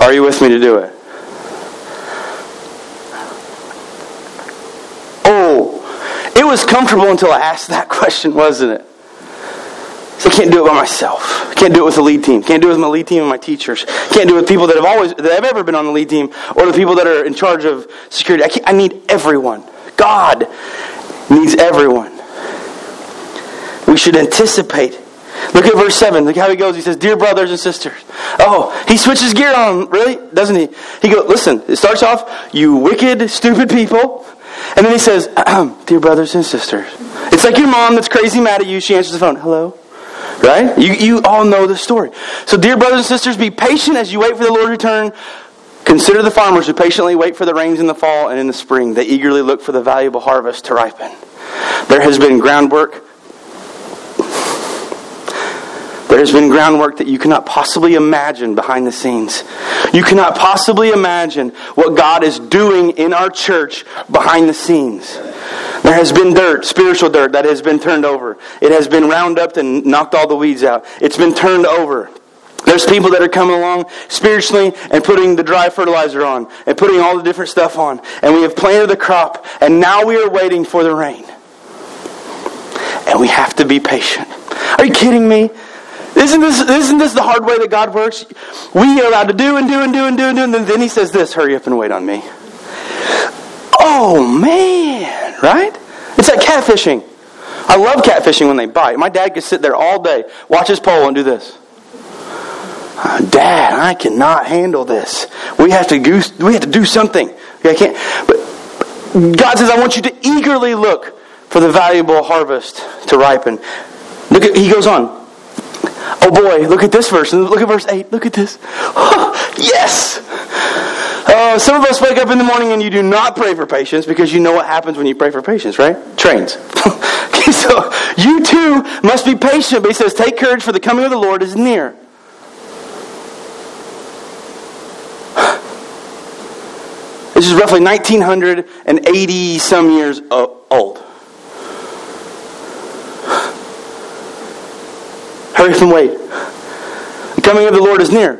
are you with me to do it? Oh, it was comfortable until I asked that (laughs) question, wasn't it? So I can't do it by myself. I can't do it with the lead team. Can't do it with my lead team and my teachers. Can't do it with people that have always that have ever been on the lead team or the people that are in charge of security. I, I need everyone. God needs everyone. We should anticipate. Look at verse 7. Look how he goes. He says, Dear brothers and sisters. Oh, he switches gear on, really? Doesn't he? He goes, Listen, it starts off, You wicked, stupid people. And then he says, (clears throat) Dear brothers and sisters. It's like your mom that's crazy mad at you. She answers the phone. Hello? Right? You, you all know the story. So, dear brothers and sisters, be patient as you wait for the Lord's return. Consider the farmers who patiently wait for the rains in the fall and in the spring. They eagerly look for the valuable harvest to ripen. There has been groundwork. There has been groundwork that you cannot possibly imagine behind the scenes. You cannot possibly imagine what God is doing in our church behind the scenes. There has been dirt, spiritual dirt, that has been turned over. It has been Roundup and knocked all the weeds out. It's been turned over. There's people that are coming along spiritually and putting the dry fertilizer on and putting all the different stuff on. And we have planted the crop, and now we are waiting for the rain. And we have to be patient. Are you kidding me? Isn't this, isn't this the hard way that God works? We are allowed to do and do and do and do and do, and then He says this hurry up and wait on me. Oh, man, right? It's like catfishing. I love catfishing when they bite. My dad could sit there all day, watch his pole, and do this. Uh, dad, I cannot handle this. We have to do, we have to do something. I can't. But God says, I want you to eagerly look for the valuable harvest to ripen. Look at, he goes on. Oh boy, look at this verse. Look at verse 8. Look at this. yes! Uh, some of us wake up in the morning and you do not pray for patience because you know what happens when you pray for patience, right? Trains. (laughs) so you too must be patient. But he says, Take courage, for the coming of the Lord is near. This is roughly 1980 some years old. Hurry up and wait. The coming of the Lord is near.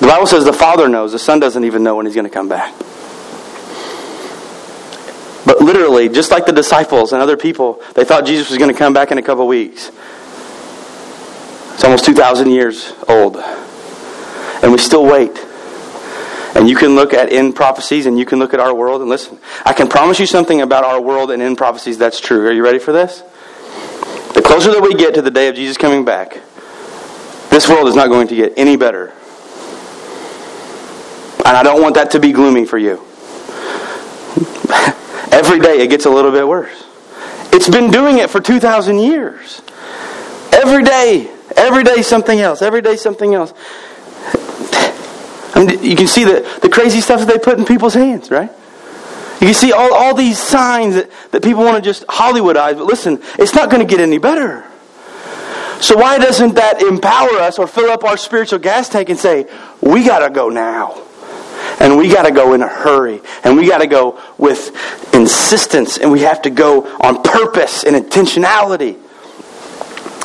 The Bible says the Father knows, the Son doesn't even know when He's going to come back. But literally, just like the disciples and other people, they thought Jesus was going to come back in a couple weeks. It's almost 2,000 years old. And we still wait. And you can look at end prophecies and you can look at our world and listen. I can promise you something about our world and end prophecies that's true. Are you ready for this? The closer that we get to the day of Jesus coming back, this world is not going to get any better. And I don't want that to be gloomy for you. (laughs) Every day it gets a little bit worse. It's been doing it for 2,000 years. Every day, every day something else, every day something else. (sighs) I mean, you can see the, the crazy stuff that they put in people's hands, right? You see all, all these signs that, that people want to just Hollywoodize, but listen, it's not going to get any better. So why doesn't that empower us or fill up our spiritual gas tank and say, we got to go now? And we got to go in a hurry. And we got to go with insistence. And we have to go on purpose and intentionality.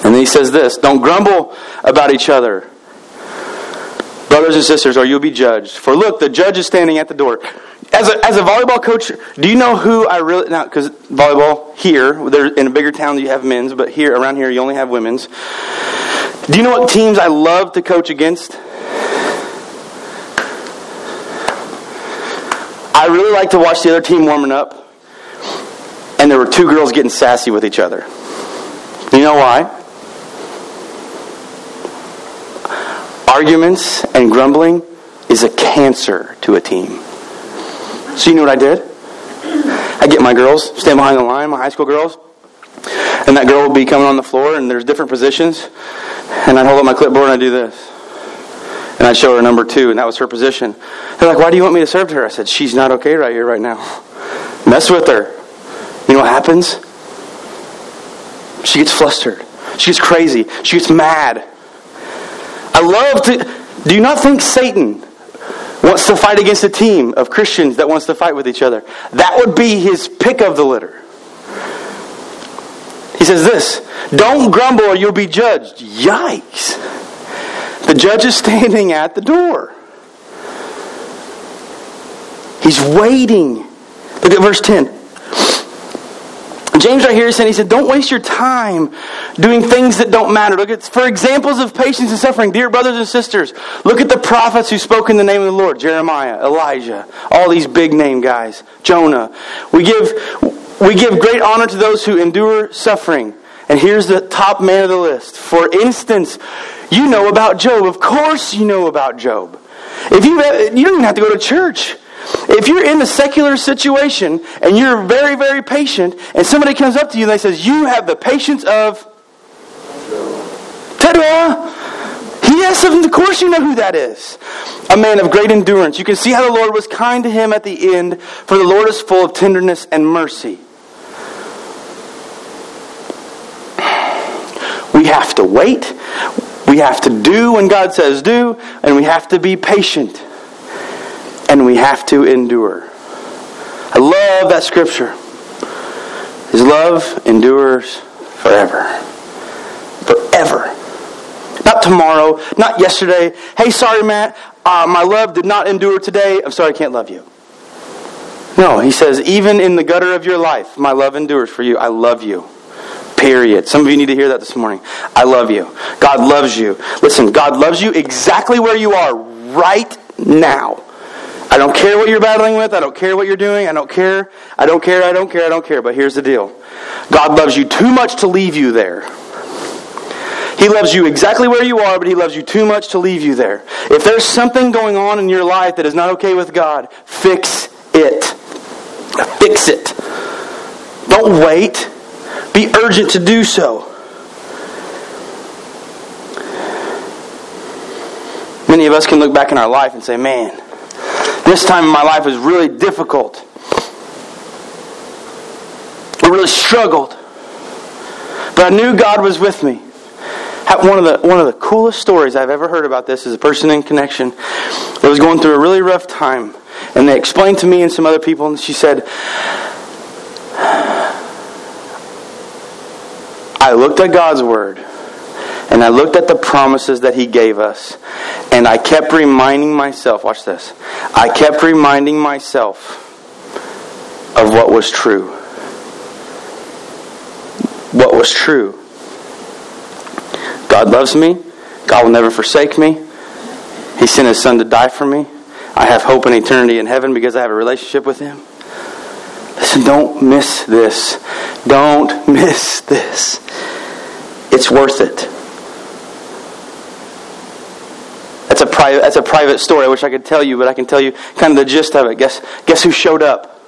And then he says this Don't grumble about each other brothers and sisters, or you'll be judged. For look, the judge is standing at the door. As a, as a volleyball coach, do you know who I really now? Because volleyball here, there in a bigger town you have men's, but here around here you only have women's. Do you know what teams I love to coach against? I really like to watch the other team warming up, and there were two girls getting sassy with each other. Do you know why? Arguments and grumbling is a cancer to a team. So you know what I did? I get my girls, stand behind the line, my high school girls, and that girl will be coming on the floor, and there's different positions, and I'd hold up my clipboard and I'd do this. And I'd show her number two, and that was her position. They're like, why do you want me to serve to her? I said, she's not okay right here, right now. Mess with her. You know what happens? She gets flustered. She gets crazy. She gets mad. I love to. Do you not think Satan wants to fight against a team of Christians that wants to fight with each other? That would be his pick of the litter. He says this Don't grumble or you'll be judged. Yikes. The judge is standing at the door. He's waiting. Look at verse 10. James right here is saying, he said, don't waste your time doing things that don't matter. Look at, for examples of patience and suffering, dear brothers and sisters, look at the prophets who spoke in the name of the Lord, Jeremiah, Elijah, all these big name guys, Jonah. We give, we give great honor to those who endure suffering. And here's the top man of the list. For instance, you know about Job. Of course you know about Job. If you, you don't even have to go to church. If you're in a secular situation and you're very, very patient, and somebody comes up to you and they says, "You have the patience of," ta-da! Yes, of course you know who that is. A man of great endurance. You can see how the Lord was kind to him at the end, for the Lord is full of tenderness and mercy. We have to wait. We have to do when God says do, and we have to be patient and we have to endure. I love that scripture. His love endures forever. Forever. Not tomorrow, not yesterday. Hey, sorry, Matt, uh, my love did not endure today. I'm sorry, I can't love you. No, he says, even in the gutter of your life, my love endures for you. I love you. Period. Some of you need to hear that this morning. I love you. God loves you. Listen, God loves you exactly where you are right now. I don't care what you're battling with. I don't care what you're doing. I don't care. I don't care. I don't care. I don't care. But here's the deal God loves you too much to leave you there. He loves you exactly where you are, but He loves you too much to leave you there. If there's something going on in your life that is not okay with God, fix it. Fix it. Don't wait. Be urgent to do so. Many of us can look back in our life and say, man, this time in my life was really difficult. I really struggled. But I knew God was with me. One of the one of the coolest stories I've ever heard about this is a person in connection that was going through a really rough time. And they explained to me and some other people, and she said, I looked at God's Word and I looked at the promises that He gave us, and I kept reminding myself watch this. I kept reminding myself of what was true. What was true. God loves me. God will never forsake me. He sent His Son to die for me. I have hope in eternity in heaven because I have a relationship with Him. Listen, don't miss this. Don't (laughs) miss this. It's worth it. That's a private. That's a private story. I wish I could tell you, but I can tell you kind of the gist of it. Guess guess who showed up?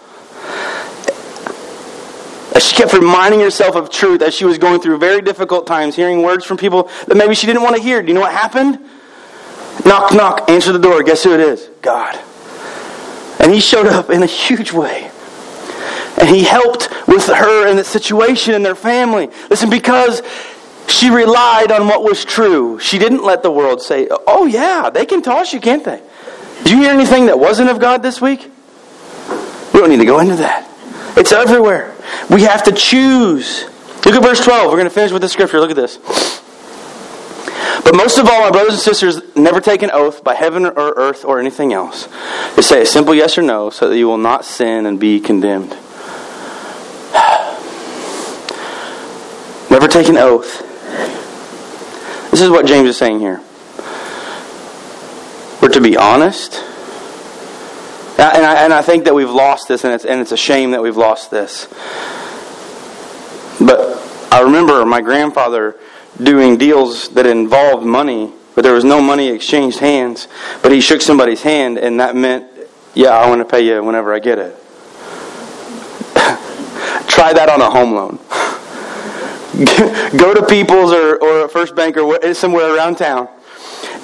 As she kept reminding herself of truth as she was going through very difficult times, hearing words from people that maybe she didn't want to hear. Do you know what happened? Knock, knock, answer the door. Guess who it is? God. And he showed up in a huge way. And he helped with her in the situation and their family. Listen, because she relied on what was true. She didn't let the world say, oh, yeah, they can toss you, can't they? Did you hear anything that wasn't of God this week? We don't need to go into that. It's everywhere. We have to choose. Look at verse 12. We're going to finish with the scripture. Look at this. But most of all, my brothers and sisters, never take an oath by heaven or earth or anything else. Just say a simple yes or no so that you will not sin and be condemned. (sighs) Never take an oath. This is what James is saying here. We're to be honest. Uh, and I, and I think that we've lost this, and it's, and it's a shame that we've lost this. But I remember my grandfather doing deals that involved money, but there was no money exchanged hands. But he shook somebody's hand, and that meant, yeah, I want to pay you whenever I get it. (laughs) Try that on a home loan. (laughs) (laughs) Go to People's or, or First Bank or somewhere around town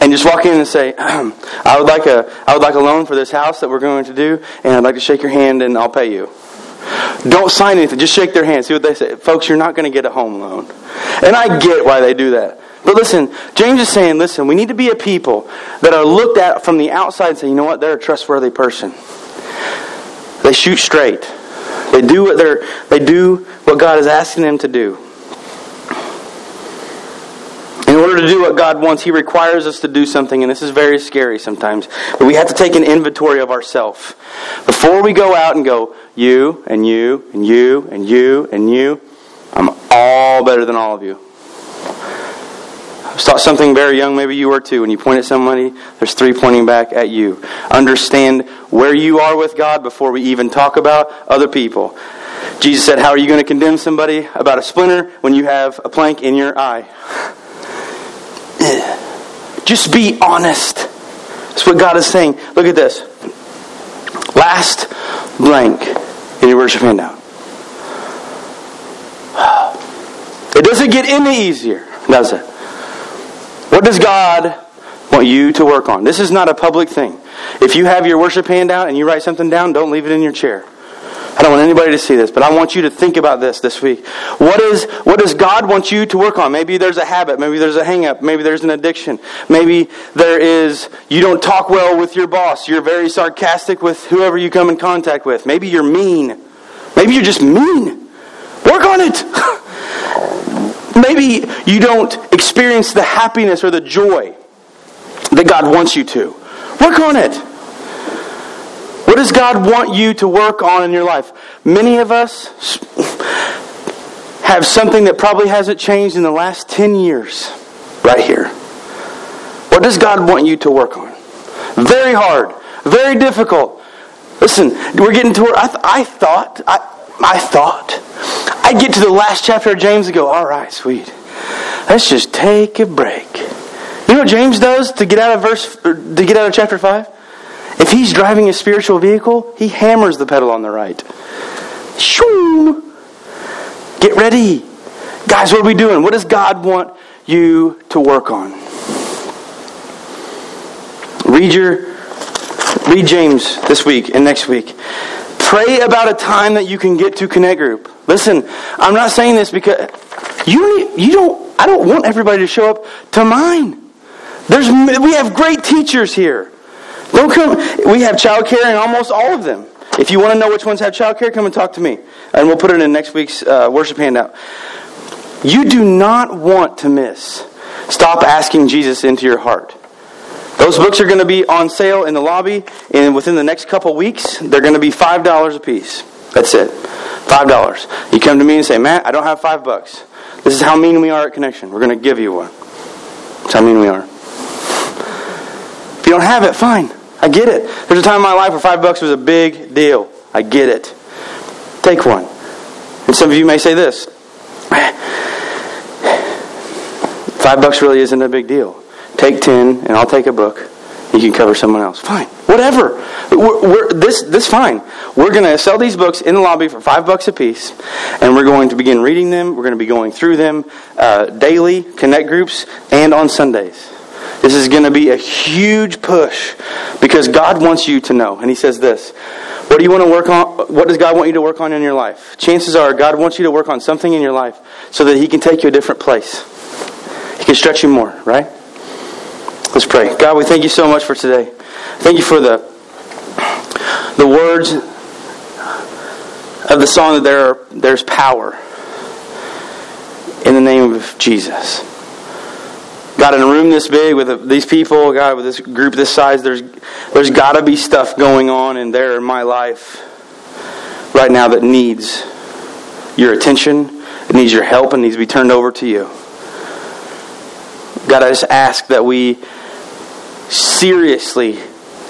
and just walk in and say, (clears throat) I would like a I would like a loan for this house that we're going to do, and I'd like to shake your hand and I'll pay you. Don't sign anything. Just shake their hand. See what they say. Folks, you're not going to get a home loan. And I get why they do that. But listen, James is saying, listen, we need to be a people that are looked at from the outside and say, you know what, they're a trustworthy person. They shoot straight. They do what they're they do what God is asking them to do. In order to do what God wants, He requires us to do something, and this is very scary sometimes. But we have to take an inventory of ourselves. Before we go out and go, you, and you, and you, and you, and you, I'm all better than all of you. I taught something very young, maybe you were too. When you point at somebody, there's three pointing back at you. Understand where you are with God before we even talk about other people. Jesus said, How are you going to condemn somebody about a splinter when you have a plank in your eye? (laughs) Just be honest. That's what God is saying. Look at this. Last blank in your worship handout. It doesn't get any easier, does it? What does God want you to work on? This is not a public thing. If you have your worship handout and you write something down, don't leave it in your chair. I don't want anybody to see this, but I want you to think about this this week. What is what does God want you to work on? Maybe there's a habit, maybe there's a hang up, maybe there's an addiction. Maybe there is you don't talk well with your boss. You're very sarcastic with whoever you come in contact with. Maybe you're mean. Maybe you're just mean. Work on it. (laughs) maybe you don't experience the happiness or the joy that God wants you to. Work on it. What does God want you to work on in your life? Many of us have something that probably hasn't changed in the last 10 years right here. What does God want you to work on? Very hard, very difficult. Listen, we're getting to where I, th- I thought, I, I thought, I'd get to the last chapter of James and go, all right, sweet. Let's just take a break. You know what James does to get out of verse to get out of chapter 5? If he's driving a spiritual vehicle, he hammers the pedal on the right. Shoo! Get ready. Guys, what are we doing? What does God want you to work on? Read your read James this week and next week. Pray about a time that you can get to Connect Group. Listen, I'm not saying this because you you don't I don't want everybody to show up to mine. There's we have great teachers here. Don't come. We have childcare in almost all of them. If you want to know which ones have childcare, come and talk to me, and we'll put it in next week's uh, worship handout. You do not want to miss. Stop asking Jesus into your heart. Those books are going to be on sale in the lobby, and within the next couple weeks, they're going to be five dollars a piece. That's it, five dollars. You come to me and say, "Matt, I don't have five bucks. This is how mean we are at Connection. We're going to give you one. That's how mean we are. If you don't have it, fine. I get it. There's a time in my life where five bucks was a big deal. I get it. Take one. And some of you may say this five bucks really isn't a big deal. Take ten, and I'll take a book. You can cover someone else. Fine. Whatever. We're, we're, this, this fine. We're going to sell these books in the lobby for five bucks a piece, and we're going to begin reading them. We're going to be going through them uh, daily, connect groups, and on Sundays. This is going to be a huge push because God wants you to know. And He says this What do you want to work on? What does God want you to work on in your life? Chances are God wants you to work on something in your life so that He can take you a different place. He can stretch you more, right? Let's pray. God, we thank you so much for today. Thank you for the, the words of the song that there are, there's power in the name of Jesus. God, in a room this big with these people, God, with this group this size, there's there's got to be stuff going on in there in my life right now that needs your attention, it needs your help, and needs to be turned over to you. God, I just ask that we seriously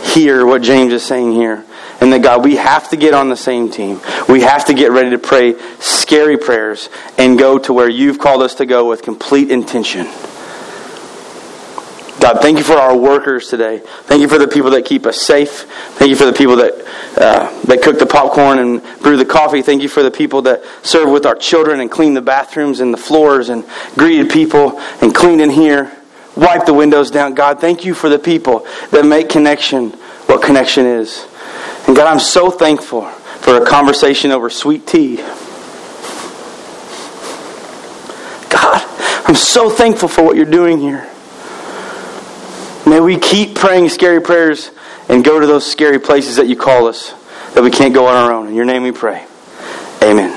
hear what James is saying here And that God, we have to get on the same team. We have to get ready to pray scary prayers and go to where you've called us to go with complete intention. God, thank you for our workers today. Thank you for the people that keep us safe. Thank you for the people that uh, that cook the popcorn and brew the coffee. Thank you for the people that serve with our children and clean the bathrooms and the floors and greeted people and cleaned in here, wipe the windows down. God, thank you for the people that make connection what connection is. And God, I'm so thankful for a conversation over sweet tea. God, I'm so thankful for what you're doing here. May we keep praying scary prayers and go to those scary places that you call us that we can't go on our own. In your name we pray. Amen.